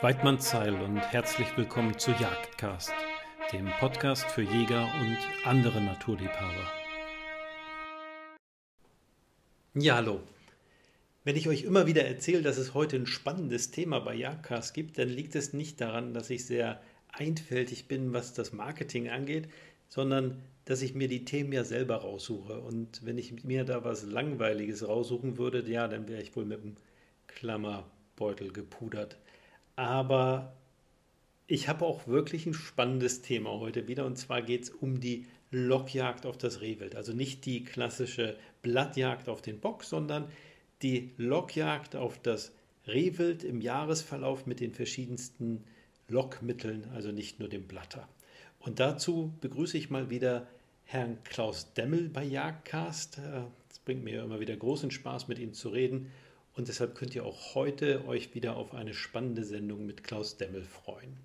Weidmannsheil und herzlich willkommen zu Jagdcast, dem Podcast für Jäger und andere Naturliebhaber. Ja, hallo. Wenn ich euch immer wieder erzähle, dass es heute ein spannendes Thema bei Jagdcast gibt, dann liegt es nicht daran, dass ich sehr einfältig bin, was das Marketing angeht, sondern dass ich mir die Themen ja selber raussuche. Und wenn ich mir da was Langweiliges raussuchen würde, ja, dann wäre ich wohl mit dem Klammerbeutel gepudert. Aber ich habe auch wirklich ein spannendes Thema heute wieder. Und zwar geht es um die Lockjagd auf das Rehwild. Also nicht die klassische Blattjagd auf den Bock, sondern die Lockjagd auf das Rehwild im Jahresverlauf mit den verschiedensten Lockmitteln, also nicht nur dem Blatter. Und dazu begrüße ich mal wieder Herrn Klaus Demmel bei Jagdcast. Äh, es bringt mir immer wieder großen Spaß, mit ihm zu reden. Und deshalb könnt ihr auch heute euch wieder auf eine spannende Sendung mit Klaus Demmel freuen.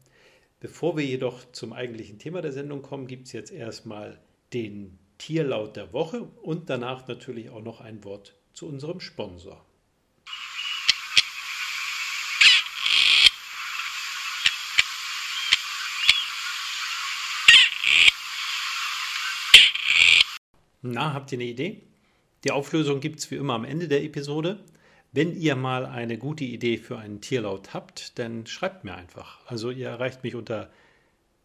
Bevor wir jedoch zum eigentlichen Thema der Sendung kommen, gibt es jetzt erstmal den Tierlaut der Woche und danach natürlich auch noch ein Wort zu unserem Sponsor. Na, habt ihr eine Idee? Die Auflösung gibt es wie immer am Ende der Episode. Wenn ihr mal eine gute Idee für einen Tierlaut habt, dann schreibt mir einfach. Also ihr erreicht mich unter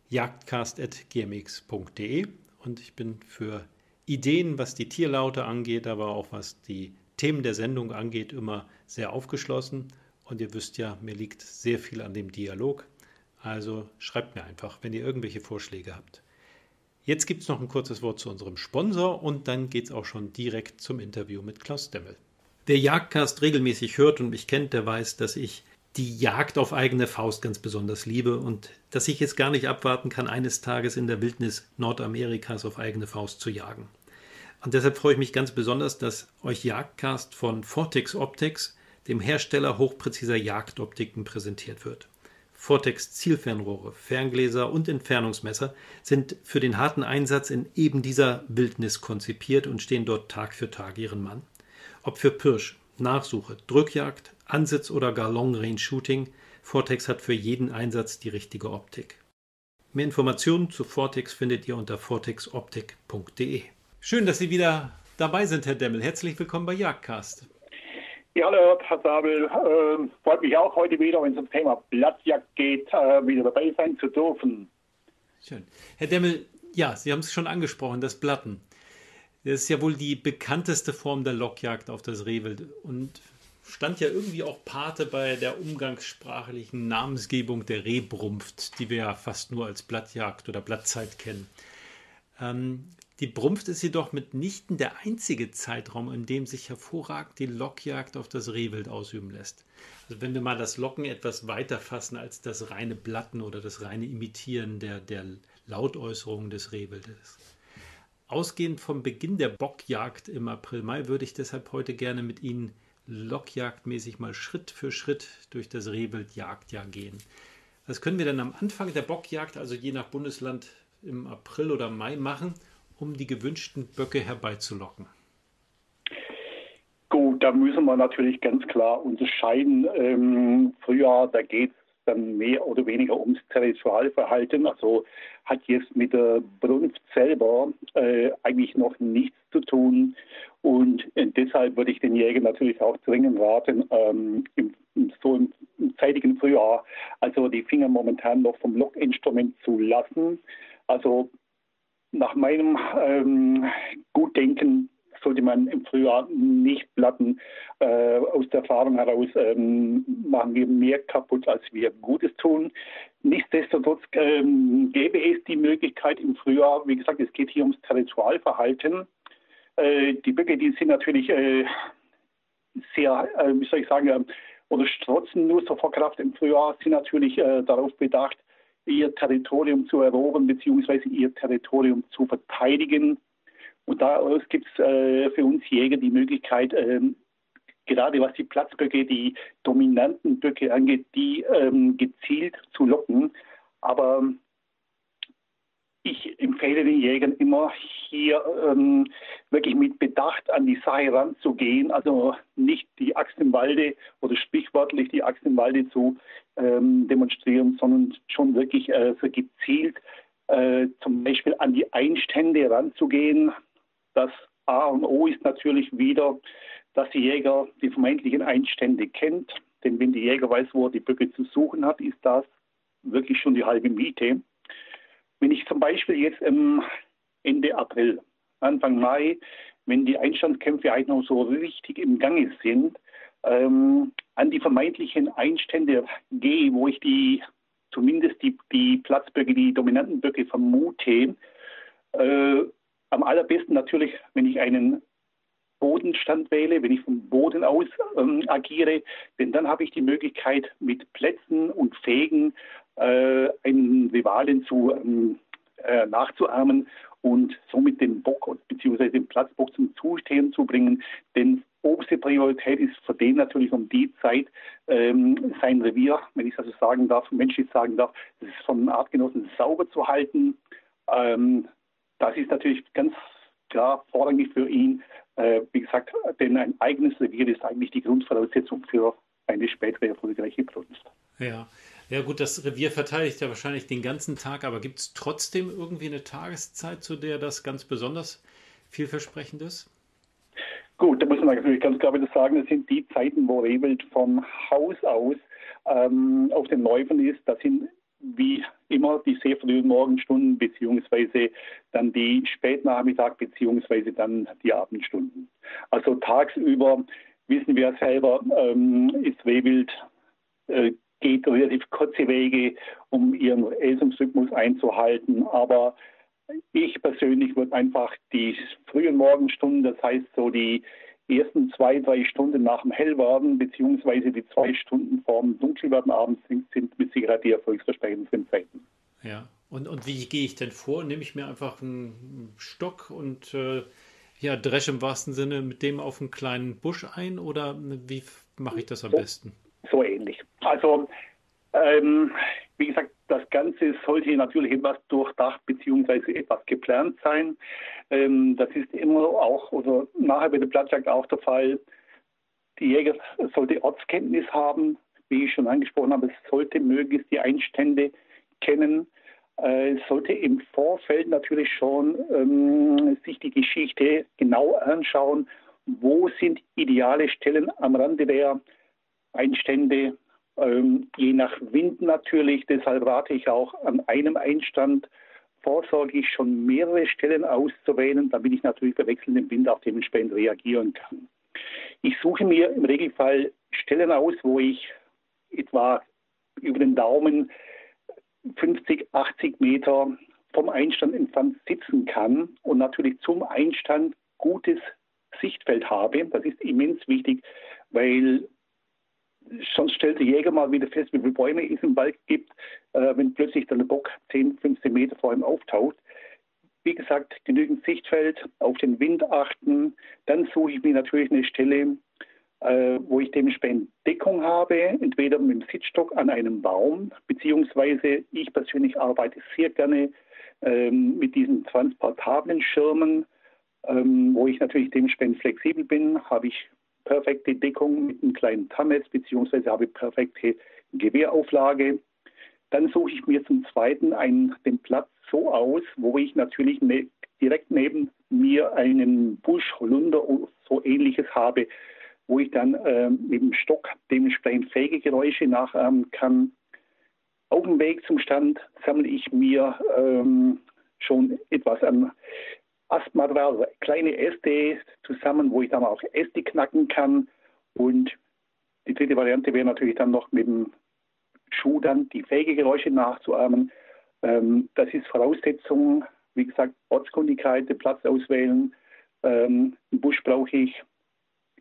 jagdcast.gmx.de und ich bin für Ideen, was die Tierlaute angeht, aber auch was die Themen der Sendung angeht, immer sehr aufgeschlossen. Und ihr wisst ja, mir liegt sehr viel an dem Dialog. Also schreibt mir einfach, wenn ihr irgendwelche Vorschläge habt. Jetzt gibt es noch ein kurzes Wort zu unserem Sponsor und dann geht es auch schon direkt zum Interview mit Klaus Demmel. Wer Jagdcast regelmäßig hört und mich kennt, der weiß, dass ich die Jagd auf eigene Faust ganz besonders liebe und dass ich jetzt gar nicht abwarten kann, eines Tages in der Wildnis Nordamerikas auf eigene Faust zu jagen. Und deshalb freue ich mich ganz besonders, dass euch Jagdcast von Vortex Optics, dem Hersteller hochpräziser Jagdoptiken, präsentiert wird. Vortex Zielfernrohre, Ferngläser und Entfernungsmesser sind für den harten Einsatz in eben dieser Wildnis konzipiert und stehen dort Tag für Tag ihren Mann. Ob für Pirsch, Nachsuche, Drückjagd, Ansitz oder gar Long Range Shooting, Vortex hat für jeden Einsatz die richtige Optik. Mehr Informationen zu Vortex findet ihr unter vortexoptik.de. Schön, dass Sie wieder dabei sind, Herr Demmel. Herzlich willkommen bei Jagdcast. Ja, hallo, Herr Sabel. Äh, freut mich auch heute wieder, wenn es um Thema Blattjagd geht, äh, wieder dabei sein zu dürfen. Schön. Herr Demmel, ja, Sie haben es schon angesprochen, das Blatten. Das ist ja wohl die bekannteste Form der Lockjagd auf das Rehwild und stand ja irgendwie auch Pate bei der umgangssprachlichen Namensgebung der Rehbrumpft, die wir ja fast nur als Blattjagd oder Blattzeit kennen. Ähm, die Brumpft ist jedoch mitnichten der einzige Zeitraum, in dem sich hervorragend die Lockjagd auf das Rehwild ausüben lässt. Also wenn wir mal das Locken etwas weiter fassen als das reine Blatten oder das reine Imitieren der, der Lautäußerungen des Rehwildes. Ausgehend vom Beginn der Bockjagd im April, Mai würde ich deshalb heute gerne mit Ihnen lockjagdmäßig mal Schritt für Schritt durch das Rehwildjagdjahr gehen. Was können wir denn am Anfang der Bockjagd, also je nach Bundesland im April oder Mai machen, um die gewünschten Böcke herbeizulocken? Gut, da müssen wir natürlich ganz klar unterscheiden. Ähm, Frühjahr, da geht es dann mehr oder weniger ums Territorialverhalten. Also hat jetzt mit der Brunft selber äh, eigentlich noch nichts zu tun. Und äh, deshalb würde ich den Jäger natürlich auch dringend raten, ähm, im, so im, im zeitigen Frühjahr, also die Finger momentan noch vom Lockinstrument zu lassen. Also nach meinem ähm, Gutdenken sollte man im Frühjahr nicht blatten. Äh, aus der Erfahrung heraus ähm, machen wir mehr kaputt, als wir Gutes tun. Nichtsdestotrotz ähm, gäbe es die Möglichkeit im Frühjahr, wie gesagt, es geht hier ums Territorialverhalten. Äh, die Böcke, die sind natürlich äh, sehr, äh, wie soll ich sagen, äh, oder strotzen nur so vor Kraft im Frühjahr, sind natürlich äh, darauf bedacht, ihr Territorium zu erobern bzw. ihr Territorium zu verteidigen. Und daraus gibt es äh, für uns Jäger die Möglichkeit, ähm, gerade was die Platzböcke, die dominanten Böcke angeht, die ähm, gezielt zu locken. Aber ich empfehle den Jägern immer hier ähm, wirklich mit Bedacht an die Sache ranzugehen, also nicht die Axt im Walde oder sprichwörtlich die Axt im Walde zu ähm, demonstrieren, sondern schon wirklich äh, so gezielt äh, zum Beispiel an die Einstände ranzugehen. Das A und O ist natürlich wieder, dass die Jäger die vermeintlichen Einstände kennt. Denn wenn die Jäger weiß, wo er die Böcke zu suchen hat, ist das wirklich schon die halbe Miete. Wenn ich zum Beispiel jetzt ähm, Ende April, Anfang Mai, wenn die Einstandskämpfe eigentlich noch so richtig im Gange sind, ähm, an die vermeintlichen Einstände gehe, wo ich die zumindest die, die Platzböcke, die dominanten Böcke vermute, äh, am allerbesten natürlich, wenn ich einen Bodenstand wähle, wenn ich vom Boden aus ähm, agiere, denn dann habe ich die Möglichkeit, mit Plätzen und Fegen äh, einen Rivalen zu, ähm, äh, nachzuahmen und somit den Bock bzw. den Platzbock zum Zustehen zu bringen. Denn oberste Priorität ist für den natürlich um die Zeit ähm, sein Revier, wenn ich das so sagen darf, menschlich sagen darf, das ist von Artgenossen sauber zu halten. Ähm, das ist natürlich ganz klar vorrangig für ihn. Äh, wie gesagt, denn ein eigenes Revier ist eigentlich die Grundvoraussetzung für eine spätere erfolgreiche Brunst. Ja. Ja gut, das Revier verteidigt ja wahrscheinlich den ganzen Tag, aber gibt es trotzdem irgendwie eine Tageszeit, zu der das ganz besonders vielversprechend ist? Gut, da muss man natürlich ganz klar wieder sagen, das sind die Zeiten, wo Rehwild vom Haus aus ähm, auf den Läufen ist. Das sind wie immer die sehr frühen Morgenstunden beziehungsweise dann die Spätnachmittag beziehungsweise dann die Abendstunden. Also tagsüber wissen wir selber, ähm, ist Rehwild äh, geht relativ kurze Wege, um ihren Essensrhythmus einzuhalten. Aber ich persönlich würde einfach die frühen Morgenstunden, das heißt so die ersten zwei, drei Stunden nach dem Hellwerden, beziehungsweise die zwei Stunden vorm Dunkelwerden abends sind, sind mit Sicherheit die erfolgsversprechendsten Zeiten. Ja, und, und wie gehe ich denn vor? Nehme ich mir einfach einen Stock und äh, ja, dresche im wahrsten Sinne mit dem auf einen kleinen Busch ein oder wie mache ich das am so, besten? So ähnlich. Also, ähm, wie gesagt, das Ganze sollte natürlich etwas durchdacht bzw. etwas geplant sein. Ähm, das ist immer auch oder nachher bei der Blattjagd auch der Fall. Die Jäger sollte Ortskenntnis haben, wie ich schon angesprochen habe. Es sollte möglichst die Einstände kennen. Äh, es sollte im Vorfeld natürlich schon ähm, sich die Geschichte genau anschauen. Wo sind ideale Stellen am Rande der Einstände? Ähm, je nach Wind natürlich. Deshalb rate ich auch an einem Einstand vorsorglich schon mehrere Stellen auszuwählen, damit ich natürlich bei wechselndem Wind auch dementsprechend reagieren kann. Ich suche mir im Regelfall Stellen aus, wo ich etwa über den Daumen 50, 80 Meter vom Einstand entfernt sitzen kann und natürlich zum Einstand gutes Sichtfeld habe. Das ist immens wichtig, weil sonst stellt der Jäger mal wieder fest, wie viele Bäume es im Wald gibt, äh, wenn plötzlich der Bock 10, 15 Meter vor ihm auftaucht. Wie gesagt, genügend Sichtfeld, auf den Wind achten. Dann suche ich mir natürlich eine Stelle, äh, wo ich dementsprechend Deckung habe, entweder mit dem Sitzstock an einem Baum, beziehungsweise ich persönlich arbeite sehr gerne ähm, mit diesen transportablen Schirmen, ähm, wo ich natürlich dementsprechend flexibel bin, habe ich perfekte Deckung mit einem kleinen Tammetz, beziehungsweise habe perfekte Gewehrauflage. Dann suche ich mir zum Zweiten einen, den Platz so aus, wo ich natürlich ne, direkt neben mir einen Busch, Holunder oder so ähnliches habe, wo ich dann äh, mit dem Stock dementsprechend fähige Geräusche nachahmen kann. Auf dem Weg zum Stand sammle ich mir ähm, schon etwas an Astmaterial, also kleine Äste zusammen, wo ich dann auch Äste knacken kann. Und die dritte Variante wäre natürlich dann noch mit dem Schuh dann die Fägegeräusche nachzuahmen. Ähm, das ist Voraussetzung, wie gesagt, Ortskundigkeit, den Platz auswählen. Ähm, Im Busch brauche ich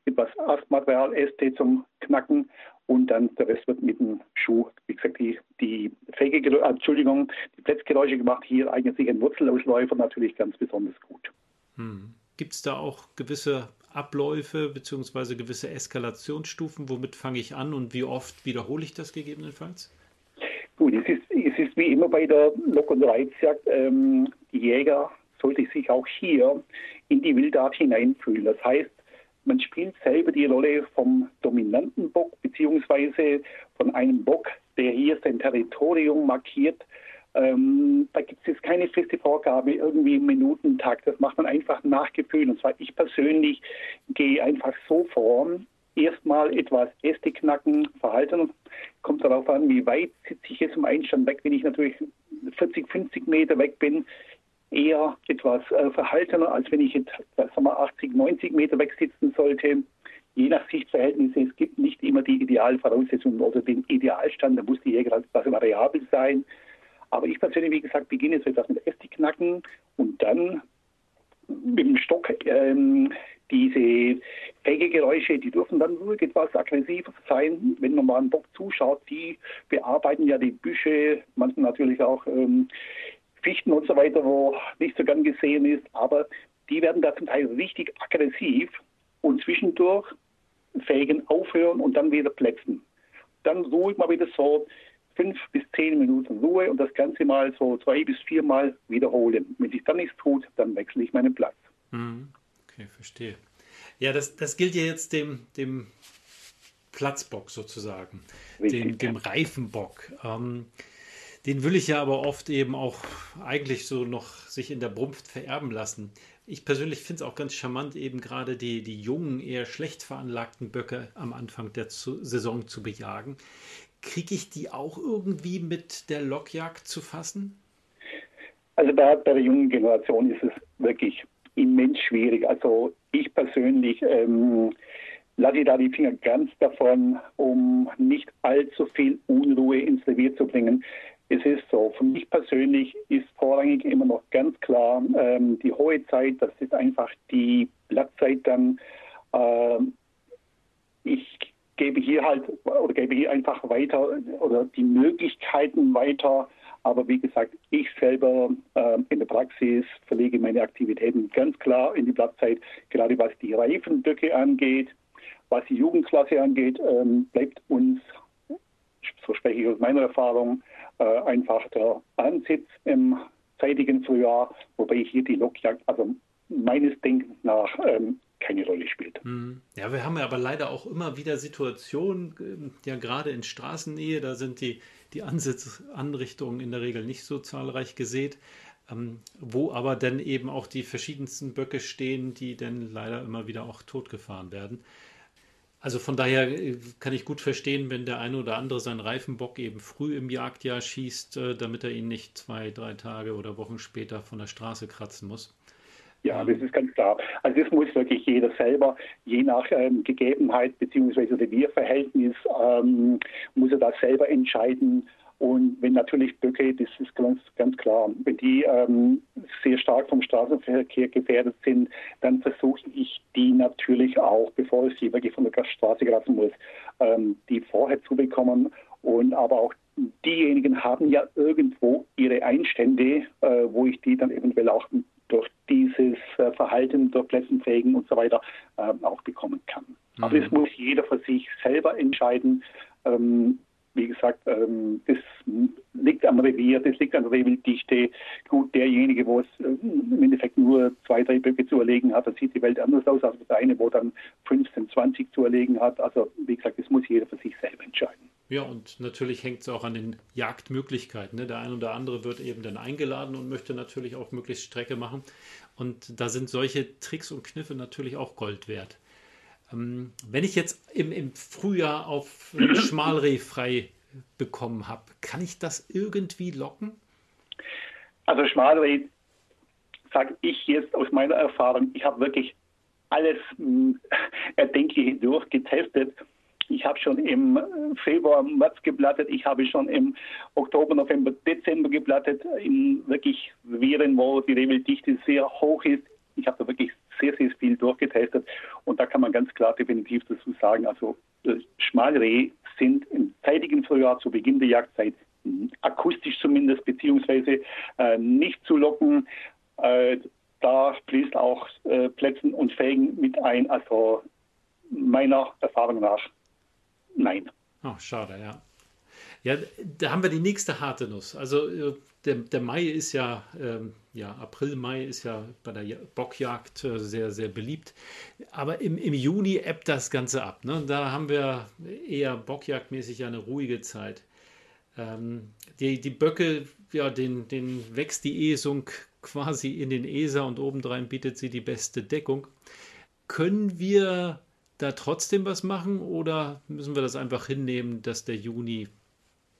etwas Astmaterial, Äste zum Knacken und dann der Rest wird mit dem Schuh, wie gesagt, die, die Fäge, äh, Entschuldigung, die Plätzgeräusche gemacht. Hier eignet sich ein Wurzelausläufer natürlich ganz besonders gut. Hm. Gibt es da auch gewisse Abläufe bzw. gewisse Eskalationsstufen? Womit fange ich an und wie oft wiederhole ich das gegebenenfalls? Gut, es ist, es ist wie immer bei der Lock- und Reizjagd, ähm, die Jäger sollte sich auch hier in die Wildart hineinfühlen. Das heißt, man spielt selber die Rolle vom dominanten Bock beziehungsweise von einem Bock, der hier sein Territorium markiert. Ähm, da gibt es jetzt keine feste Vorgabe, irgendwie im Minutentakt. Das macht man einfach nach Gefühl. Und zwar ich persönlich gehe einfach so vor, erstmal etwas Äste knacken, verhalten. Kommt darauf an, wie weit sitze ich jetzt im Einstand weg. Wenn ich natürlich 40, 50 Meter weg bin, eher etwas äh, verhaltener, als wenn ich jetzt sagen wir, 80, 90 Meter weg sitzen sollte. Je nach Sichtverhältnisse, es gibt nicht immer die Idealvoraussetzungen oder den Idealstand, da muss die Jäger etwas variabel sein. Aber ich persönlich, wie gesagt, beginne so etwas mit Äste knacken und dann mit dem Stock ähm, diese Fägegeräusche, die dürfen dann ruhig etwas aggressiver sein, wenn man mal einen Bock zuschaut. Die bearbeiten ja die Büsche, manchmal natürlich auch ähm, Fichten und so weiter, wo nicht so gern gesehen ist, aber die werden da zum Teil richtig aggressiv und zwischendurch Fägen aufhören und dann wieder plätzen. Dann ruhig mal wieder so fünf bis zehn Minuten Ruhe und das Ganze mal so zwei bis viermal wiederholen. Wenn sich dann nichts tut, dann wechsle ich meinen Platz. Mhm. Okay, verstehe. Ja, das, das gilt ja jetzt dem, dem Platzbock sozusagen, Richtig, dem, dem Reifenbock. Ähm, den will ich ja aber oft eben auch eigentlich so noch sich in der Brumpft vererben lassen. Ich persönlich finde es auch ganz charmant, eben gerade die, die jungen, eher schlecht veranlagten Böcke am Anfang der zu, Saison zu bejagen. Kriege ich die auch irgendwie mit der Lockjagd zu fassen? Also da bei der jungen Generation ist es wirklich immens schwierig. Also ich persönlich ähm, lasse da die Finger ganz davon, um nicht allzu viel Unruhe ins Revier zu bringen. Es ist so, für mich persönlich ist vorrangig immer noch ganz klar ähm, die hohe Zeit, das ist einfach die Blattzeit dann. Ähm, ich gebe hier halt oder gebe hier einfach weiter oder die Möglichkeiten weiter, aber wie gesagt, ich selber äh, in der Praxis verlege meine Aktivitäten ganz klar in die Blattzeit, gerade was die Reifenböcke angeht, was die Jugendklasse angeht, ähm, bleibt uns, so spreche ich aus meiner Erfahrung, äh, einfach der Ansitz im zeitigen Frühjahr, wobei hier die Lokjagd, also meines Denkens nach, ähm, keine Rolle spielt. Hm. Ja, wir haben ja aber leider auch immer wieder Situationen, ähm, ja gerade in Straßennähe, da sind die die Ansitzanrichtungen in der Regel nicht so zahlreich gesät, ähm, wo aber dann eben auch die verschiedensten Böcke stehen, die dann leider immer wieder auch totgefahren werden. Also von daher äh, kann ich gut verstehen, wenn der eine oder andere seinen Reifenbock eben früh im Jagdjahr schießt, äh, damit er ihn nicht zwei, drei Tage oder Wochen später von der Straße kratzen muss. Ja, das ist ganz klar. Also das muss wirklich jeder selber, je nach ähm, Gegebenheit bzw. Revierverhältnis, ähm, muss er das selber entscheiden. Und wenn natürlich Böcke, das ist ganz, ganz klar, wenn die ähm, sehr stark vom Straßenverkehr gefährdet sind, dann versuche ich die natürlich auch, bevor ich sie wirklich von der Straße kratzen muss, ähm, die vorher zu bekommen. Und aber auch diejenigen haben ja irgendwo ihre Einstände, äh, wo ich die dann eventuell auch durch dieses äh, Verhalten, durch Plätzenfähigen und so weiter äh, auch bekommen kann. Mhm. Aber das muss jeder für sich selber entscheiden. Ähm, wie gesagt, ähm, das liegt am Revier, das liegt an der Rehwilddichte. Gut, derjenige, wo es äh, im Endeffekt nur zwei, drei Böcke zu erlegen hat, da sieht die Welt anders aus als der eine, wo dann 15, 20 zu erlegen hat. Also wie gesagt, das muss jeder für sich selber entscheiden. Ja, und natürlich hängt es auch an den Jagdmöglichkeiten. Ne? Der eine oder andere wird eben dann eingeladen und möchte natürlich auch möglichst Strecke machen. Und da sind solche Tricks und Kniffe natürlich auch Gold wert. Ähm, wenn ich jetzt im, im Frühjahr auf Schmalreh frei bekommen habe, kann ich das irgendwie locken? Also Schmalreh, sage ich jetzt aus meiner Erfahrung, ich habe wirklich alles hm, Erdenkliche durchgetestet ich habe schon im Februar, März geblattet. Ich habe schon im Oktober, November, Dezember geblattet. In wirklich Viren, wo die Rehwilddichte sehr hoch ist. Ich habe da wirklich sehr, sehr viel durchgetestet. Und da kann man ganz klar definitiv dazu sagen, also äh, Schmalreh sind im zeitigen Frühjahr zu Beginn der Jagdzeit akustisch zumindest, beziehungsweise äh, nicht zu locken. Äh, da fließt auch äh, Plätzen und Fägen mit ein. Also meiner Erfahrung nach Nein. Oh, schade, ja. Ja, da haben wir die nächste harte Nuss. Also äh, der, der Mai ist ja, ähm, ja, April, Mai ist ja bei der Bockjagd äh, sehr, sehr beliebt. Aber im, im Juni ebbt das Ganze ab. Ne? Da haben wir eher bockjagdmäßig eine ruhige Zeit. Ähm, die, die Böcke, ja, den, den wächst die Esung quasi in den Eser und obendrein bietet sie die beste Deckung. Können wir da trotzdem was machen oder müssen wir das einfach hinnehmen, dass der Juni,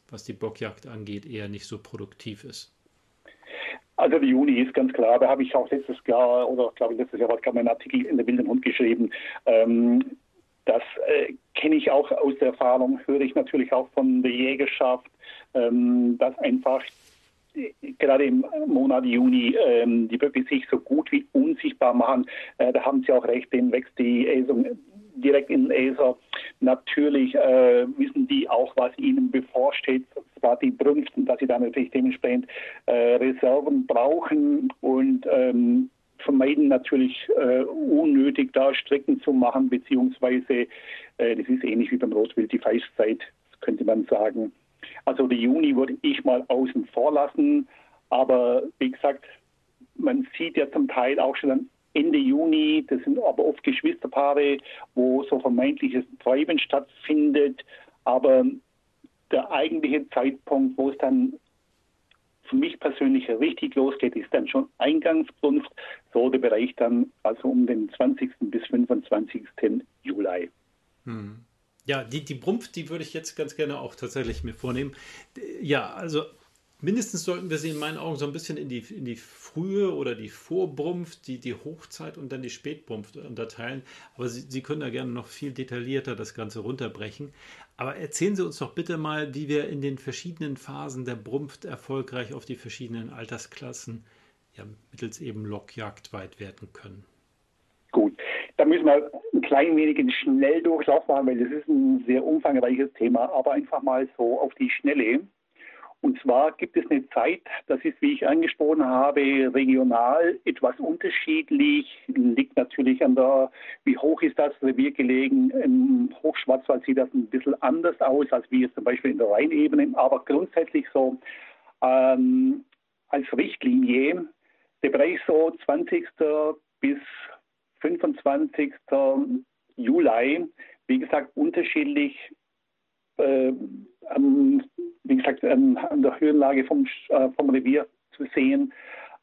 was die Bockjagd angeht, eher nicht so produktiv ist? Also der Juni ist ganz klar, da habe ich auch letztes Jahr oder glaube ich letztes Jahr war gerade einen Artikel in der Wilden Hund geschrieben. Ähm, das äh, kenne ich auch aus der Erfahrung, höre ich natürlich auch von der Jägerschaft, ähm, dass einfach äh, gerade im Monat Juni ähm, die Böcke sich so gut wie unsichtbar machen. Äh, da haben Sie auch recht, den wächst die Äsung direkt in Äser. Natürlich äh, wissen die auch, was ihnen bevorsteht, zwar die Brünften, dass sie dann natürlich dementsprechend äh, Reserven brauchen und ähm, vermeiden natürlich äh, unnötig da Strecken zu machen, beziehungsweise äh, das ist ähnlich wie beim Rotwild die Feißzeit, könnte man sagen. Also die Juni würde ich mal außen vor lassen, aber wie gesagt, man sieht ja zum Teil auch schon Ende Juni, das sind aber oft Geschwisterpaare, wo so vermeintliches Treiben stattfindet, aber der eigentliche Zeitpunkt, wo es dann für mich persönlich richtig losgeht, ist dann schon Eingangsbrunft, so der Bereich dann also um den 20. bis 25. Juli. Hm. Ja, die, die Brumpf, die würde ich jetzt ganz gerne auch tatsächlich mir vornehmen. Ja, also mindestens sollten wir sie in meinen Augen so ein bisschen in die, in die frühe oder die Vorbrumpft, die, die Hochzeit und dann die Spätbrumpft unterteilen. Aber Sie, sie können da gerne noch viel detaillierter das Ganze runterbrechen. Aber erzählen Sie uns doch bitte mal, wie wir in den verschiedenen Phasen der Brumpft erfolgreich auf die verschiedenen Altersklassen ja, mittels eben Lockjagd weit werden können. Gut, da müssen wir ein klein wenig einen Schnelldurchlauf machen, weil das ist ein sehr umfangreiches Thema, aber einfach mal so auf die Schnelle. Und zwar gibt es eine Zeit, das ist, wie ich angesprochen habe, regional etwas unterschiedlich, liegt natürlich an der, wie hoch ist das Revier gelegen. Im Hochschwarzwald sieht das ein bisschen anders aus, als wie es zum Beispiel in der Rheinebene, aber grundsätzlich so ähm, als Richtlinie, der Bereich so 20. bis 25. Juli, wie gesagt, unterschiedlich äh, ähm, wie gesagt, ähm, an der Höhenlage vom, äh, vom Revier zu sehen.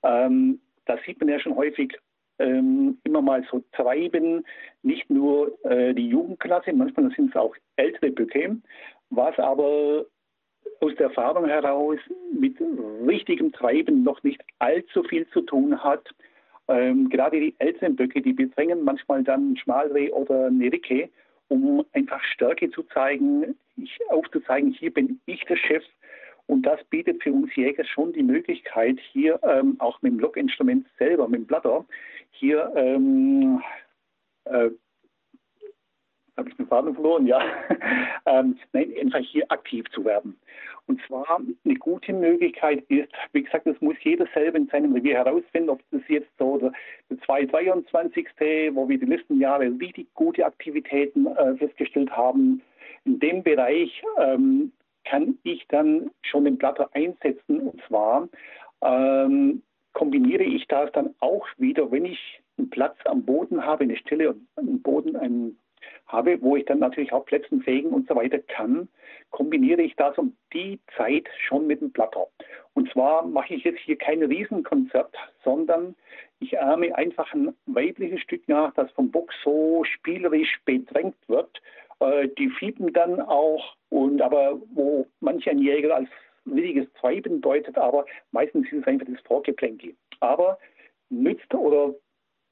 Ähm, da sieht man ja schon häufig ähm, immer mal so Treiben, nicht nur äh, die Jugendklasse, manchmal sind es auch ältere Böcke, was aber aus der Erfahrung heraus mit richtigem Treiben noch nicht allzu viel zu tun hat. Ähm, gerade die älteren Böcke, die bedrängen manchmal dann Schmalreh oder eine Ricke um einfach Stärke zu zeigen, ich, aufzuzeigen, hier bin ich der Chef. Und das bietet für uns Jäger schon die Möglichkeit, hier ähm, auch mit dem Lockinstrument selber, mit dem Blatter, hier ähm, äh, habe ich den Faden verloren, ja, ähm, nein, einfach hier aktiv zu werden. Und zwar eine gute Möglichkeit ist, wie gesagt, das muss jeder selber in seinem Revier herausfinden, ob das jetzt so der, der 223. wo wir die letzten Jahre richtig gute Aktivitäten äh, festgestellt haben. In dem Bereich ähm, kann ich dann schon den Blatter einsetzen und zwar ähm, kombiniere ich das dann auch wieder, wenn ich einen Platz am Boden habe, eine Stelle am Boden, einen habe, wo ich dann natürlich auch Plätzen fegen und so weiter kann, kombiniere ich das um die Zeit schon mit dem Blatter. Und zwar mache ich jetzt hier kein Riesenkonzept, sondern ich ahme einfach ein weibliches Stück nach, das vom Bock so spielerisch bedrängt wird. Äh, die fiepen dann auch und aber wo manch ein Jäger als williges Treiben deutet, aber meistens ist es einfach das Vorgeplänkel. Aber nützt oder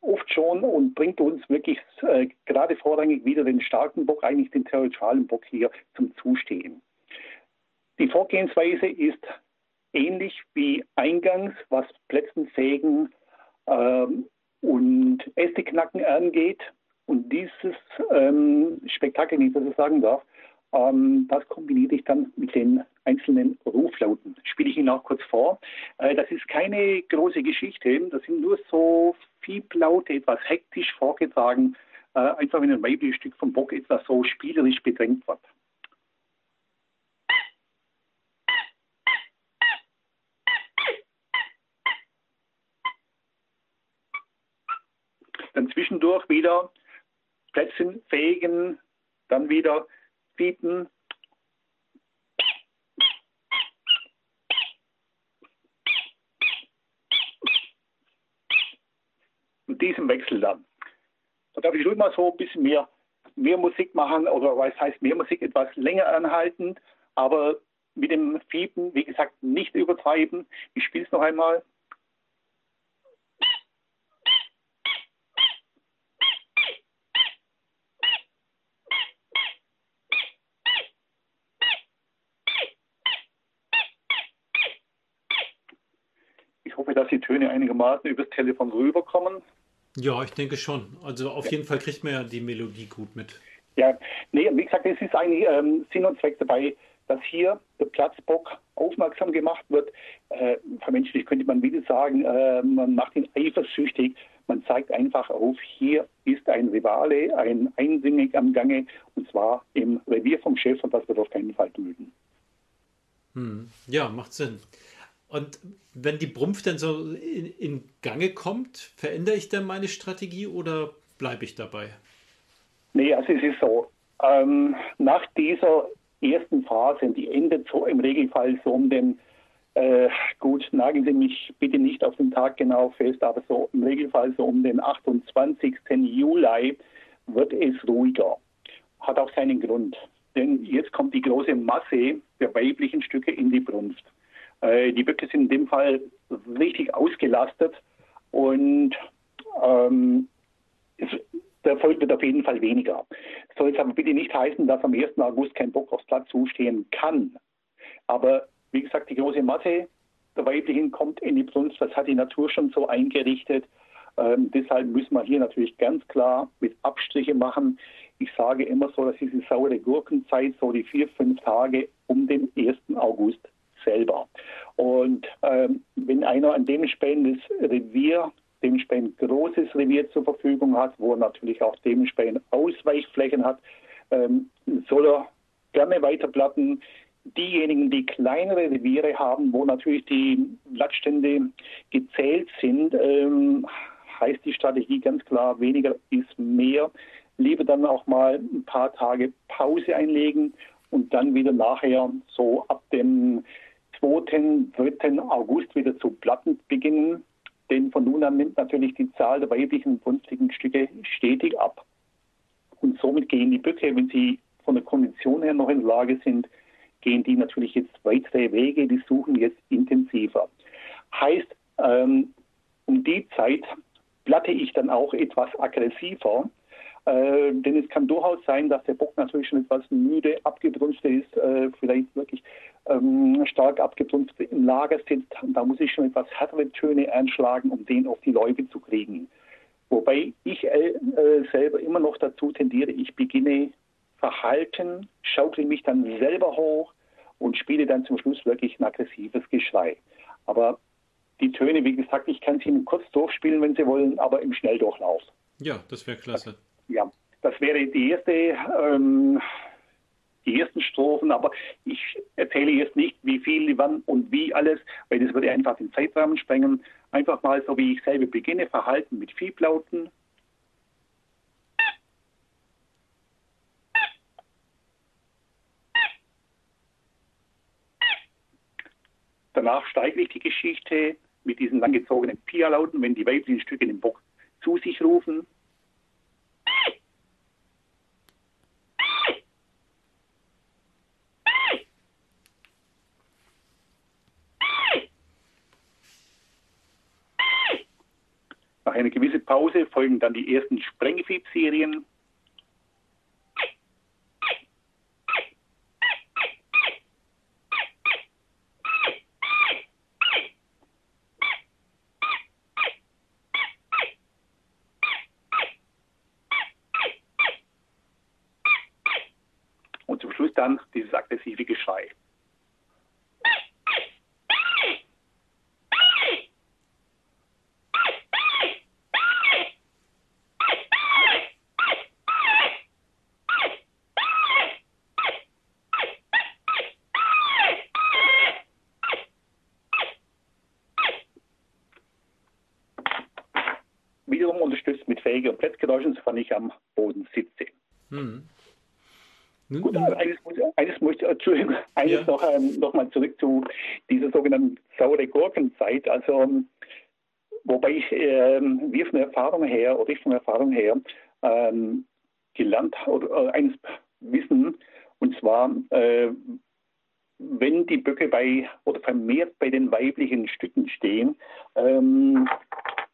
oft schon und bringt uns wirklich äh, gerade vorrangig wieder den starken Bock, eigentlich den territorialen Bock hier zum Zustehen. Die Vorgehensweise ist ähnlich wie eingangs, was Plätzensägen ähm, und Ästeknacken angeht. Und dieses ähm, Spektakel, wenn ich das so sagen darf, ähm, das kombiniere ich dann mit den einzelnen Ruflauten. Spiele ich Ihnen auch kurz vor. Äh, das ist keine große Geschichte. Das sind nur so Pieplaute, etwas hektisch vorgetragen, äh, einfach wenn ein weibliches Stück vom Bock etwas so spielerisch bedrängt wird. Dann zwischendurch wieder Plätzen fegen, dann wieder bieten, diesem Wechsel dann. Da darf ich ruhig mal so ein bisschen mehr, mehr Musik machen oder was heißt mehr Musik, etwas länger anhalten, aber mit dem Fiepen, wie gesagt, nicht übertreiben. Ich spiele es noch einmal. Ich hoffe, dass die Töne einigermaßen übers Telefon rüberkommen. Ja, ich denke schon. Also auf jeden Fall kriegt man ja die Melodie gut mit. Ja, nee, wie gesagt, es ist eigentlich ähm, Sinn und Zweck dabei, dass hier der Platzbock aufmerksam gemacht wird. Äh, vermenschlich könnte man wieder sagen, äh, man macht ihn eifersüchtig. Man zeigt einfach auf, hier ist ein Rivale, ein Einsinnig am Gange, und zwar im Revier vom Chef, und das wird auf keinen Fall dulden. Hm. Ja, macht Sinn. Und wenn die Brumpf dann so in, in Gange kommt, verändere ich dann meine Strategie oder bleibe ich dabei? Nee, also es ist so. Ähm, nach dieser ersten Phase, die endet so im Regelfall so um den, äh, gut, nageln Sie mich bitte nicht auf den Tag genau fest, aber so im Regelfall so um den 28. Juli wird es ruhiger. Hat auch seinen Grund. Denn jetzt kommt die große Masse der weiblichen Stücke in die Brunft. Äh, die Böcke sind in dem Fall richtig ausgelastet und ähm, es, der Erfolg wird auf jeden Fall weniger. Soll jetzt aber bitte nicht heißen, dass am 1. August kein Bock aufs Platz zustehen kann. Aber wie gesagt, die große Masse der Weiblichen kommt in die Brunst. Das hat die Natur schon so eingerichtet. Ähm, deshalb müssen wir hier natürlich ganz klar mit Abstriche machen. Ich sage immer so, dass diese saure Gurkenzeit so die vier, fünf Tage um den 1. August selber. Und ähm, wenn einer ein dementsprechendes Revier, dementsprechend großes Revier zur Verfügung hat, wo er natürlich auch dementsprechend Ausweichflächen hat, ähm, soll er gerne weiterplatten. Diejenigen, die kleinere Reviere haben, wo natürlich die Blattstände gezählt sind, ähm, heißt die Strategie ganz klar, weniger ist mehr. Lieber dann auch mal ein paar Tage Pause einlegen und dann wieder nachher so ab dem 2., 3. August wieder zu Platten beginnen, denn von nun an nimmt natürlich die Zahl der weiblichen brunstigen Stücke stetig ab. Und somit gehen die Böcke, wenn sie von der Kondition her noch in der Lage sind, gehen die natürlich jetzt weitere Wege, die suchen jetzt intensiver. Heißt, ähm, um die Zeit platte ich dann auch etwas aggressiver, äh, denn es kann durchaus sein, dass der Bock natürlich schon etwas müde, abgebrunst ist, äh, vielleicht wirklich ähm, stark abgebrunst im Lager sitzt. Da muss ich schon etwas härtere Töne einschlagen, um den auf die Läufe zu kriegen. Wobei ich äh, selber immer noch dazu tendiere, ich beginne verhalten, schaukle mich dann selber hoch und spiele dann zum Schluss wirklich ein aggressives Geschrei. Aber die Töne, wie gesagt, ich kann sie kurz durchspielen, wenn Sie wollen, aber im Schnelldurchlauf. Ja, das wäre klasse. Wäre die erste, ähm, die ersten Strophen, aber ich erzähle jetzt nicht, wie viel, wann und wie alles, weil das würde einfach den Zeitrahmen sprengen. Einfach mal so, wie ich selber beginne, verhalten mit Fieblauten. Danach steigere ich die Geschichte mit diesen langgezogenen Pia-Lauten, wenn die weiblichen Stücke den Bock zu sich rufen. Nach einer gewissen Pause folgen dann die ersten Sprengfieb-Serien. Und zum Schluss dann dieses aggressive Geschrei. Träger und Blättgeräuschen, sofern ich am Boden sitze. Hm. Gut, eines, eines möchte Entschuldigung, eines ja. noch, ähm, noch mal zurück zu dieser sogenannten saure Gurkenzeit. Also ähm, wobei ich, ähm, wir von Erfahrung her oder ich von Erfahrung her ähm, gelernt oder äh, eines wissen, und zwar äh, wenn die Böcke bei oder vermehrt bei den weiblichen Stücken stehen, ähm,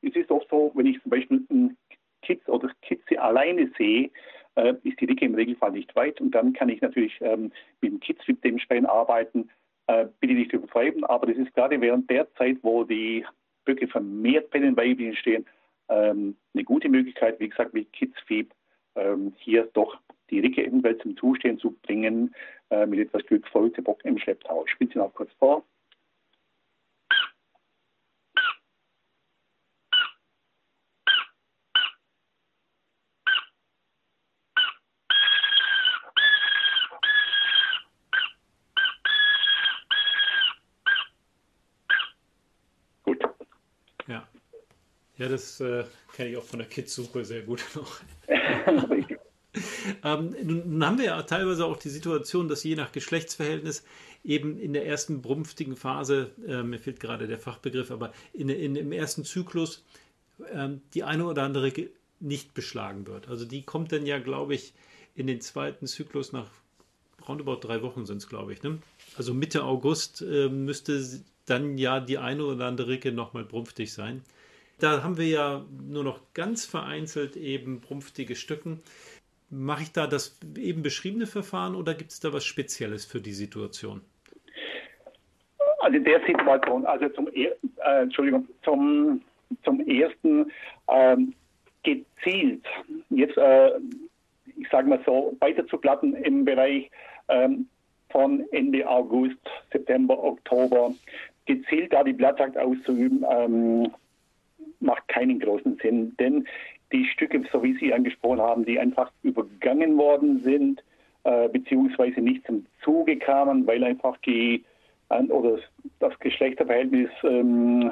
es ist oft so, wenn ich zum Beispiel einen Kitz oder Kitze alleine sehe, äh, ist die Dicke im Regelfall nicht weit und dann kann ich natürlich ähm, mit dem Kitz mit dem Spähen arbeiten, äh, bitte nicht übertreiben, aber das ist gerade während der Zeit, wo die Böcke vermehrt bei den weiblichen stehen, ähm, eine gute Möglichkeit, wie gesagt, mit Kitzfieb ähm, hier doch die Ricke eventuell zum Zustehen zu bringen äh, mit etwas Glück folgte Bock im Schlepptau. Ich spiele sie noch kurz vor. Gut. Ja. Ja, das äh, kenne ich auch von der Kids-Suche sehr gut noch. Ähm, nun haben wir ja teilweise auch die Situation, dass je nach Geschlechtsverhältnis eben in der ersten brumpftigen Phase, äh, mir fehlt gerade der Fachbegriff, aber in, in, im ersten Zyklus ähm, die eine oder andere nicht beschlagen wird. Also die kommt dann ja, glaube ich, in den zweiten Zyklus nach roundabout drei Wochen sind es, glaube ich. Ne? Also Mitte August äh, müsste dann ja die eine oder andere Ricke nochmal brumpftig sein. Da haben wir ja nur noch ganz vereinzelt eben brumpftige Stücken. Mache ich da das eben beschriebene Verfahren oder gibt es da was Spezielles für die Situation? Also in der Situation, also zum, äh, Entschuldigung, zum, zum ersten ähm, gezielt, jetzt, äh, ich sage mal so, weiter zu platten im Bereich ähm, von Ende August, September, Oktober, gezielt da die Blattjagd auszuüben, ähm, macht keinen großen Sinn. Denn die Stücke, so wie Sie angesprochen haben, die einfach übergangen worden sind, äh, beziehungsweise nicht zum Zuge kamen, weil einfach die an, oder das Geschlechterverhältnis, ähm,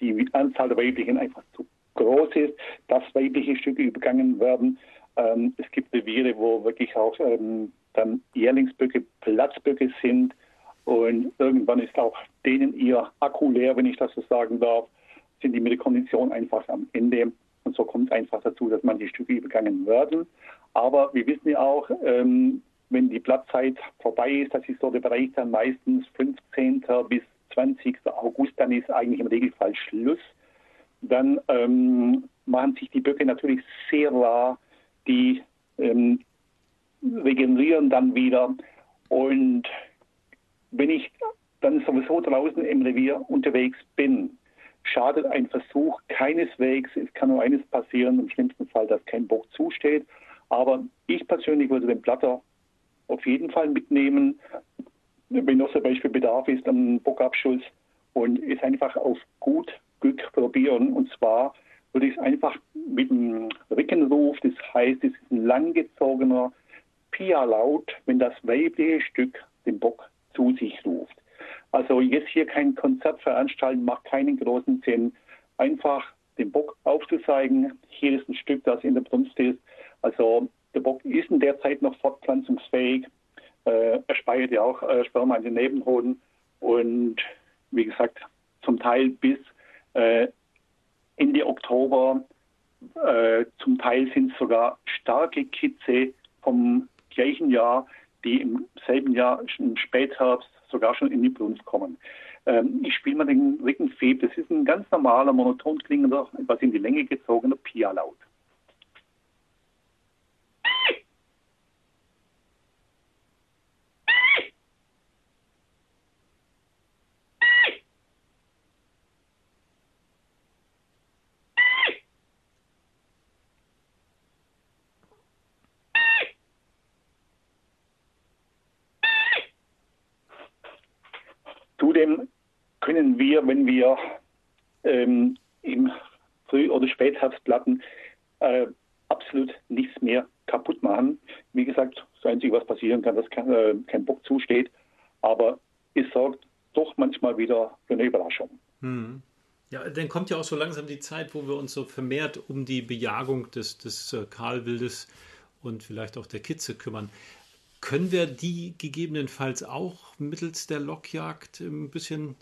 die Anzahl der weiblichen einfach zu groß ist, dass weibliche Stücke übergangen werden. Ähm, es gibt Reviere, wo wirklich auch ähm, dann Jährlingsböcke Platzböcke sind und irgendwann ist auch denen ihr Akku leer, wenn ich das so sagen darf sind die mit der Kondition einfach am Ende. Und so kommt es einfach dazu, dass manche Stücke übergangen werden. Aber wir wissen ja auch, ähm, wenn die Blattzeit vorbei ist, das ist so der Bereich dann meistens 15. bis 20. August, dann ist eigentlich im Regelfall Schluss. Dann ähm, machen sich die Böcke natürlich sehr rar, die ähm, regenerieren dann wieder. Und wenn ich dann sowieso draußen im Revier unterwegs bin, schadet ein Versuch keineswegs. Es kann nur eines passieren, im schlimmsten Fall, dass kein Bock zusteht. Aber ich persönlich würde den Platter auf jeden Fall mitnehmen, wenn noch zum Beispiel Bedarf ist am Bockabschuss und es einfach auf gut Glück probieren. Und zwar würde ich es einfach mit dem Rickenruf, das heißt, es ist ein langgezogener Pia-Laut, wenn das weibliche Stück den Bock zu sich ruft. Also jetzt hier kein Konzert veranstalten, macht keinen großen Sinn. Einfach den Bock aufzuzeigen. Hier ist ein Stück, das in der Brunst ist. Also der Bock ist in der Zeit noch fortpflanzungsfähig. Äh, er speichert ja auch äh, Sperma in den Nebenhoden. Und wie gesagt, zum Teil bis äh, Ende Oktober. Äh, zum Teil sind sogar starke Kitze vom gleichen Jahr, die im selben Jahr, im Spätherbst, sogar schon in die Brunst kommen. Ähm, ich spiele mal den Rickenfeb. Das ist ein ganz normaler, monoton klingender, etwas in die Länge gezogener Pia-Laut. Zudem können wir, wenn wir ähm, im Früh- oder Spätherbstplatten äh, absolut nichts mehr kaputt machen. Wie gesagt, das Einzige, was passieren kann, dass kein, äh, kein Bock zusteht, aber es sorgt doch manchmal wieder für eine Überraschung. Hm. Ja, dann kommt ja auch so langsam die Zeit, wo wir uns so vermehrt um die Bejagung des, des äh, Kahlwildes und vielleicht auch der Kitze kümmern. Können wir die gegebenenfalls auch mittels der Lockjagd ein bisschen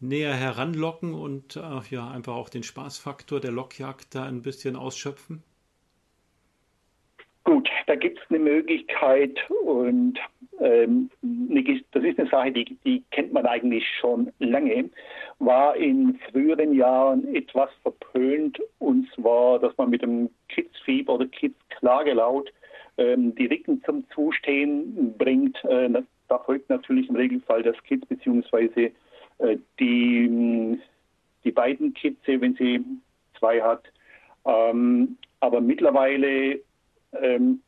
näher heranlocken und äh, ja einfach auch den Spaßfaktor der Lockjagd da ein bisschen ausschöpfen? Gut, da gibt es eine Möglichkeit und ähm, das ist eine Sache, die, die kennt man eigentlich schon lange, war in früheren Jahren etwas verpönt und zwar, dass man mit dem Kidsfieber oder Kids-Klagelaut ähm, die Ricken zum Zustehen bringt. Äh, da folgt natürlich im Regelfall das Kids bzw. Äh, die, die beiden Kitze, wenn sie zwei hat. Ähm, aber mittlerweile ähm,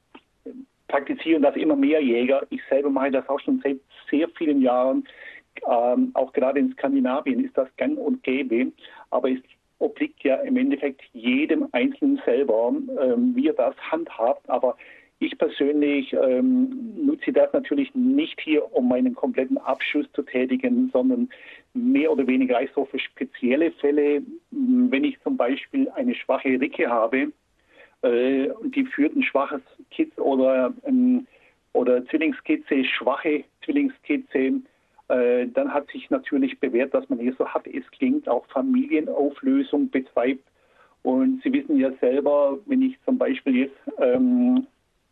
praktizieren das immer mehr Jäger. Ich selber mache das auch schon seit sehr vielen Jahren. Ähm, auch gerade in Skandinavien ist das gang und gäbe. Aber es obliegt ja im Endeffekt jedem Einzelnen selber, ähm, wie er das handhabt. Aber ich persönlich ähm, nutze das natürlich nicht hier, um meinen kompletten Abschuss zu tätigen, sondern mehr oder weniger so für spezielle Fälle, wenn ich zum Beispiel eine schwache Ricke habe, äh, die führt ein schwaches Kitz oder, ähm, oder Zwillingskitze, schwache Zwillingskitze, äh, dann hat sich natürlich bewährt, dass man hier so hart es klingt, auch Familienauflösung betreibt. Und Sie wissen ja selber, wenn ich zum Beispiel jetzt ähm,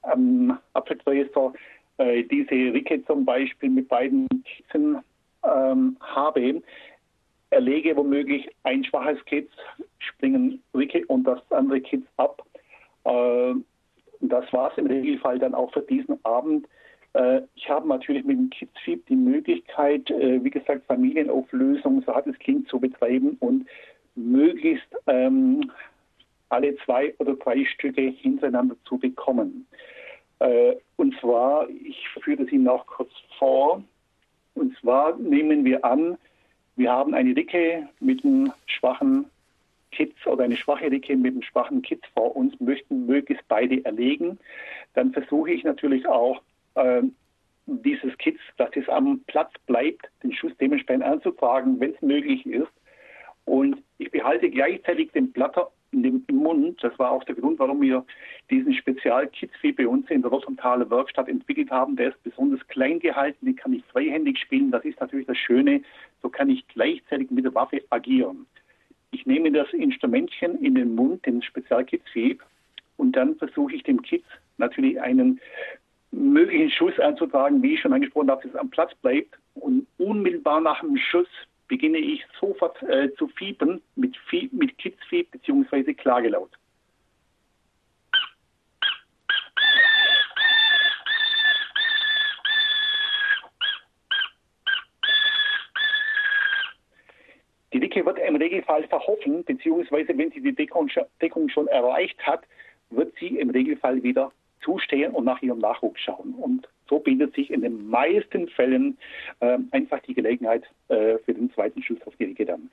am Apfelgräser äh, diese Ricke zum Beispiel mit beiden Kitzen ähm, habe, erlege womöglich ein schwaches Kitz, springen Ricke und das andere Kitz ab. Äh, das war es im Regelfall dann auch für diesen Abend. Äh, ich habe natürlich mit dem Kidsfeed die Möglichkeit, äh, wie gesagt, Familienauflösung, so hat es klingt, zu betreiben und möglichst ähm, alle zwei oder drei Stücke hintereinander zu bekommen. Äh, und zwar, ich führe das Ihnen noch kurz vor. Und zwar nehmen wir an, wir haben eine Dicke mit einem schwachen Kitz oder eine schwache Dicke mit einem schwachen Kitz vor uns, möchten möglichst beide erlegen. Dann versuche ich natürlich auch, äh, dieses Kitz, dass es am Platz bleibt, den Schuss dementsprechend anzutragen, wenn es möglich ist. Und ich behalte gleichzeitig den Blatter dem Mund. Das war auch der Grund, warum wir diesen Spezial-Kitzvieh bei uns in der Rossumtaler Werkstatt entwickelt haben. Der ist besonders klein gehalten, den kann ich freihändig spielen. Das ist natürlich das Schöne. So kann ich gleichzeitig mit der Waffe agieren. Ich nehme das Instrumentchen in den Mund, den Spezial-Kitzvieh, und dann versuche ich dem Kitz natürlich einen möglichen Schuss anzutragen, wie ich schon angesprochen habe, dass es am Platz bleibt. Und unmittelbar nach dem Schuss beginne ich sofort äh, zu fiepen mit, Fie mit Kitzfieb bzw. Klagelaut. Die Dicke wird im Regelfall verhoffen, beziehungsweise wenn sie die Deckung, schon erreicht hat, wird sie im Regelfall wieder zustehen und nach ihrem Nachwuchs schauen. Und so bietet sich in den meisten Fällen äh, einfach die Gelegenheit äh, für den zweiten Schuss auf die Ricke dann.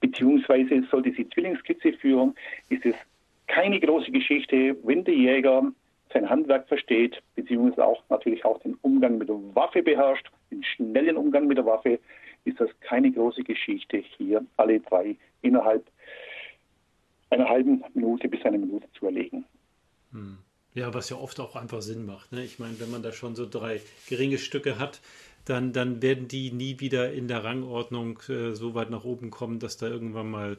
Beziehungsweise sollte sie Zwillingskizze führen, ist es keine große Geschichte, wenn der Jäger sein Handwerk versteht, beziehungsweise auch natürlich auch den Umgang mit der Waffe beherrscht, den schnellen Umgang mit der Waffe, ist das keine große Geschichte, hier alle drei innerhalb einer halben Minute bis einer Minute zu erlegen. Hm. Ja, was ja oft auch einfach Sinn macht. Ne? Ich meine, wenn man da schon so drei geringe Stücke hat, dann, dann werden die nie wieder in der Rangordnung äh, so weit nach oben kommen, dass da irgendwann mal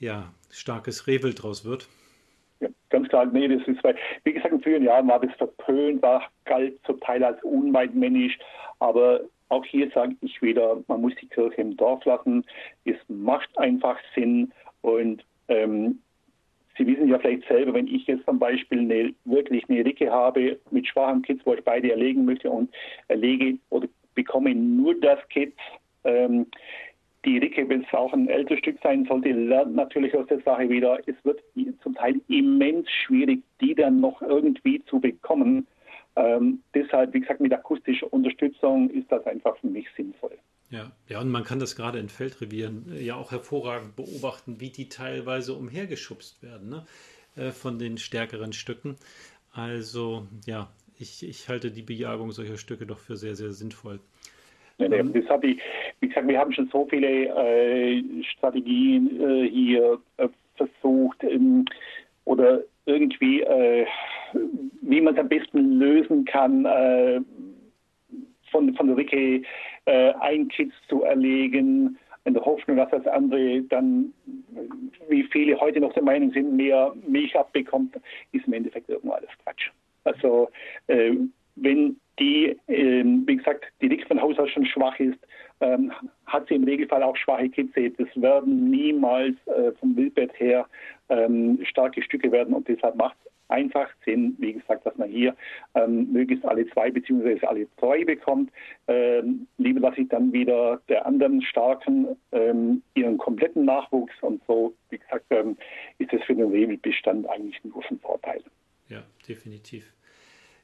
ja, starkes Revel draus wird. Ja, ganz klar, nee, das ist, weil, wie gesagt, in früheren Jahren war das verpönt, war galt zum Teil als unweitmännisch, aber auch hier sage ich wieder, man muss die Kirche im Dorf lassen. Es macht einfach Sinn und ähm, Sie wissen ja vielleicht selber, wenn ich jetzt zum Beispiel eine, wirklich eine Ricke habe mit schwachen Kids, wo ich beide erlegen möchte und erlege oder bekomme nur das Kit, ähm, die Ricke, wenn es auch ein älteres Stück sein sollte, lernt natürlich aus der Sache wieder. Es wird zum Teil immens schwierig, die dann noch irgendwie zu bekommen. Ähm, deshalb, wie gesagt, mit akustischer Unterstützung ist das einfach für mich sinnvoll. Ja, ja, und man kann das gerade in Feldrevieren äh, ja auch hervorragend beobachten, wie die teilweise umhergeschubst werden ne? Äh, von den stärkeren Stücken. Also ja, ich, ich halte die Bejagung solcher Stücke doch für sehr, sehr sinnvoll. Ähm, das habe ich, wie gesagt, wir haben schon so viele äh, Strategien äh, hier äh, versucht ähm, oder irgendwie, wie man es am besten lösen kann, von, von der Wiki äh, ein Kitz zu erlegen, in der Hoffnung, dass das andere dann, wie viele heute noch der Meinung sind, mehr Milch abbekommt, ist im Endeffekt irgendwo alles Quatsch. Also äh, wenn die, äh, wie gesagt, die Dick von Haus aus schon schwach ist, ähm, hat sie im Regelfall auch schwache Kitze. Das werden niemals äh, vom Wildbett her ähm, starke Stücke werden und deshalb macht einfach Sinn, wie gesagt, dass man hier ähm, möglichst alle zwei beziehungsweise alle drei bekommt. Ähm, lieber lasse ich dann wieder der anderen Starken ähm, ihren kompletten Nachwuchs und so, wie gesagt, ähm, ist das für den Rebelbestand eigentlich nur von Vorteil. Ja, definitiv.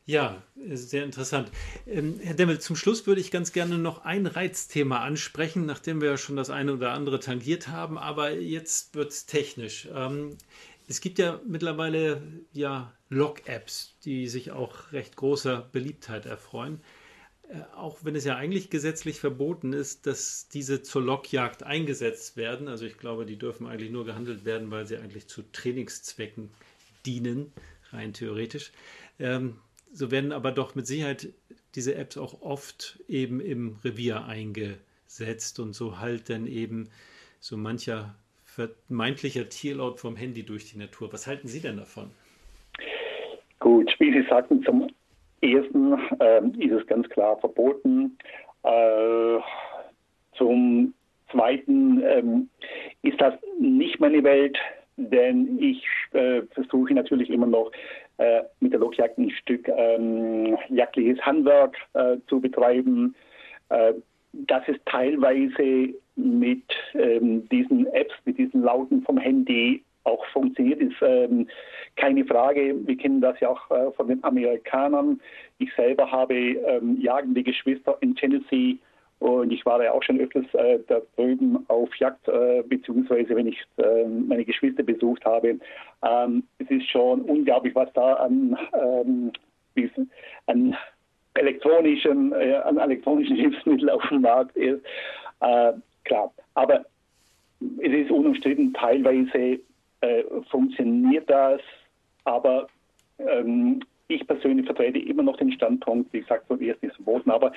Ja, sehr interessant. Ähm, Herr Demmel, zum Schluss würde ich ganz gerne noch ein Reizthema ansprechen, nachdem wir ja schon das eine oder andere tangiert haben, aber jetzt wird es technisch. Ähm, es gibt ja mittlerweile ja Log-Apps, die sich auch recht großer Beliebtheit erfreuen. Äh, auch wenn es ja eigentlich gesetzlich verboten ist, dass diese zur Lockjagd eingesetzt werden. Also ich glaube, die dürfen eigentlich nur gehandelt werden, weil sie eigentlich zu Trainingszwecken dienen, rein theoretisch. Ähm, so werden aber doch mit Sicherheit diese Apps auch oft eben im Revier eingesetzt und so halt dann eben so mancher vermeintlicher Tierlaut vom Handy durch die Natur. Was halten Sie denn davon? Gut, wie Sie sagten, zum ersten äh, ist es ganz klar verboten. Äh, zum zweiten ähm, ist das nicht meine Welt, denn ich äh, versuche natürlich immer noch äh, mit der Lokjagd ein Stück ähm, jagdliches Handwerk äh, zu betreiben. Äh, das ist teilweise mit ähm, diesen Apps, mit diesen Lauten vom Handy auch funktioniert, ist ähm, keine Frage. Wir kennen das ja auch äh, von den Amerikanern. Ich selber habe ähm, jagende Geschwister in Tennessee und ich war ja auch schon öfters äh, da drüben auf Jagd, äh, beziehungsweise wenn ich äh, meine Geschwister besucht habe. Ähm, es ist schon unglaublich, was da an, ähm, an elektronischen, äh, an elektronischen Hilfsmitteln auf dem Markt ist. Klar, aber es ist unumstritten, teilweise äh, funktioniert das, aber ähm, ich persönlich vertrete immer noch den Standpunkt, wie gesagt, so erst ist verboten, aber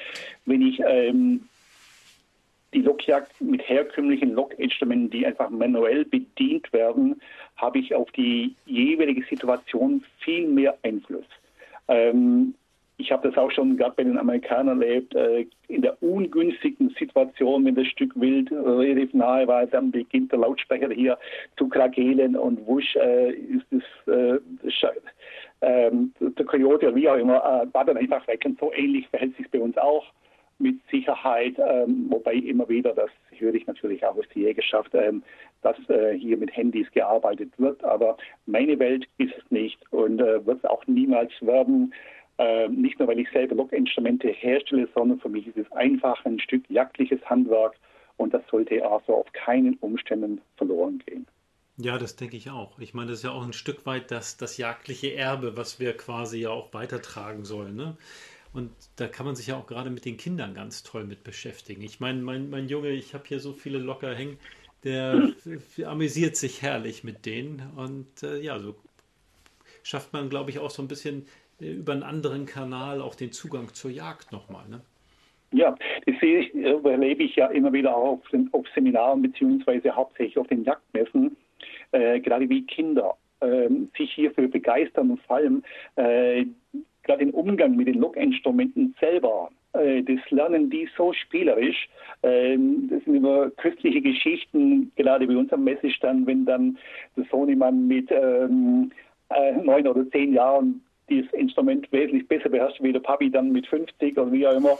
wenn ich ähm, die Lokjagd mit herkömmlichen Lokinstrumenten, die einfach manuell bedient werden, habe ich auf die jeweilige Situation viel mehr Einfluss. Ähm, ich habe das auch schon gerade bei den Amerikanern erlebt, äh, in der ungünstigen Situation, wenn das Stück Wild relativ nahe war, dann beginnt der Lautsprecher hier zu kragelen und wusch äh, ist das, äh, ähm, der Coyote oder wie auch immer, äh, war dann einfach weg. Und so ähnlich verhält sich bei uns auch mit Sicherheit, ähm, wobei immer wieder, das höre ich natürlich auch aus der Jägerschaft, ähm, dass äh, hier mit Handys gearbeitet wird. Aber meine Welt ist es nicht und äh, wird es auch niemals werden. Äh, nicht nur, weil ich selber Lockinstrumente herstelle, sondern für mich ist es einfach ein Stück jagdliches Handwerk und das sollte also auf keinen Umständen verloren gehen. Ja, das denke ich auch. Ich meine, das ist ja auch ein Stück weit das, das jagdliche Erbe, was wir quasi ja auch weitertragen sollen. Ne? Und da kann man sich ja auch gerade mit den Kindern ganz toll mit beschäftigen. Ich meine, mein, mein Junge, ich habe hier so viele locker hängen, der amüsiert sich herrlich mit denen. Und äh, ja, so schafft man, glaube ich, auch so ein bisschen über einen anderen Kanal auch den Zugang zur Jagd nochmal. Ne? Ja, das sehe ich, äh, erlebe ich ja immer wieder auch auf, den, auf Seminaren beziehungsweise hauptsächlich auf den Jagdmessen, äh, gerade wie Kinder äh, sich hierfür begeistern und vor allem äh, gerade den Umgang mit den Loginstrumenten selber, äh, das lernen die so spielerisch. Ähm, das sind immer köstliche Geschichten, gerade bei uns am Messestand, wenn dann der Sohnemann mit ähm, äh, neun oder zehn Jahren dieses Instrument wesentlich besser beherrscht wie der Papi dann mit 50 oder wie auch immer.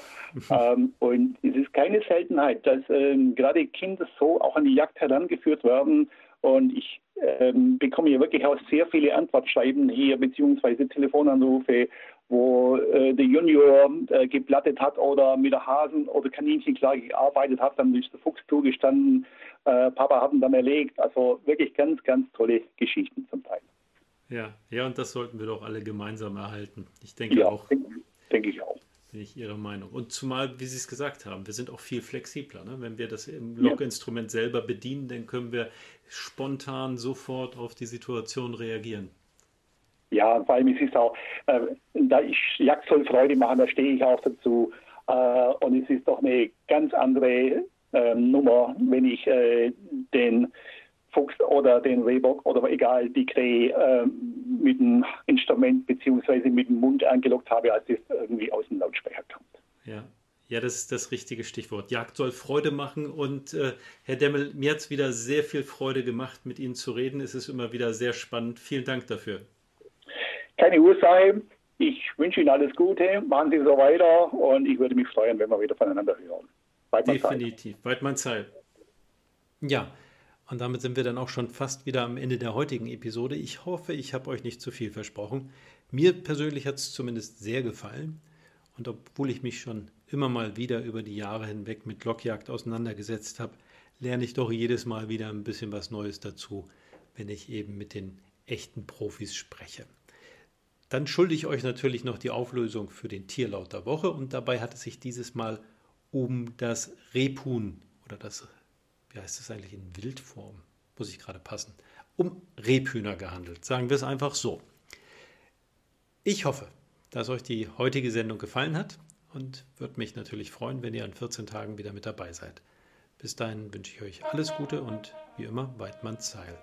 ähm, und es ist keine Seltenheit, dass ähm, gerade Kinder so auch an die Jagd herangeführt werden. Und ich ähm, bekomme hier wirklich auch sehr viele Antwortschreiben hier, beziehungsweise Telefonanrufe wo äh, der Junior äh, geplattet hat oder mit der Hasen- oder Kaninchenklage gearbeitet hat, dann ist der Fuchs zugestanden, äh, Papa hat ihn dann erlegt. Also wirklich ganz, ganz tolle Geschichten zum Teil. Ja, ja, und das sollten wir doch alle gemeinsam erhalten. Ich denke ja, auch. Denke denk ich auch. bin ich Ihrer Meinung. Und zumal, wie Sie es gesagt haben, wir sind auch viel flexibler. Ne? Wenn wir das im Log-Instrument selber bedienen, dann können wir spontan sofort auf die Situation reagieren. Ja, vor allem ist es auch, äh, da ich Jagd soll Freude machen, da stehe ich auch dazu. Äh, und es ist doch eine ganz andere äh, Nummer, wenn ich äh, den Fuchs oder den Rehbock oder egal, die Krähe äh, mit dem Instrument bzw. mit dem Mund angelockt habe, als es irgendwie aus dem Lautsprecher kommt. Ja. Ja, das ist das richtige Stichwort. Jagd soll Freude machen und äh, Herr Demmel, mir hat es wieder sehr viel Freude gemacht, mit Ihnen zu reden. Es ist immer wieder sehr spannend. Vielen Dank dafür. Keine Ursache. Ich wünsche Ihnen alles Gute. Machen Sie so weiter und ich würde mich freuen, wenn wir wieder voneinander hören. Weidmann Definitiv. Zeil. Ja, und damit sind wir dann auch schon fast wieder am Ende der heutigen Episode. Ich hoffe, ich habe euch nicht zu viel versprochen. Mir persönlich hat es zumindest sehr gefallen. Und obwohl ich mich schon immer mal wieder über die Jahre hinweg mit Lockjagd auseinandergesetzt habe, lerne ich doch jedes Mal wieder ein bisschen was Neues dazu, wenn ich eben mit den echten Profis spreche. Dann schulde ich euch natürlich noch die Auflösung für den Tierlaut der Woche und dabei hat es sich dieses Mal um das Rebhuhn oder das wie heißt das eigentlich in Wildform? Muss ich gerade passen. Um Rebhühner gehandelt. Sagen wir es einfach so. Ich hoffe, dass euch die heutige Sendung gefallen hat und würde mich natürlich freuen, wenn ihr an 14 Tagen wieder mit dabei seid. Bis dahin wünsche ich euch alles Gute und wie immer Weidmanns Zeil.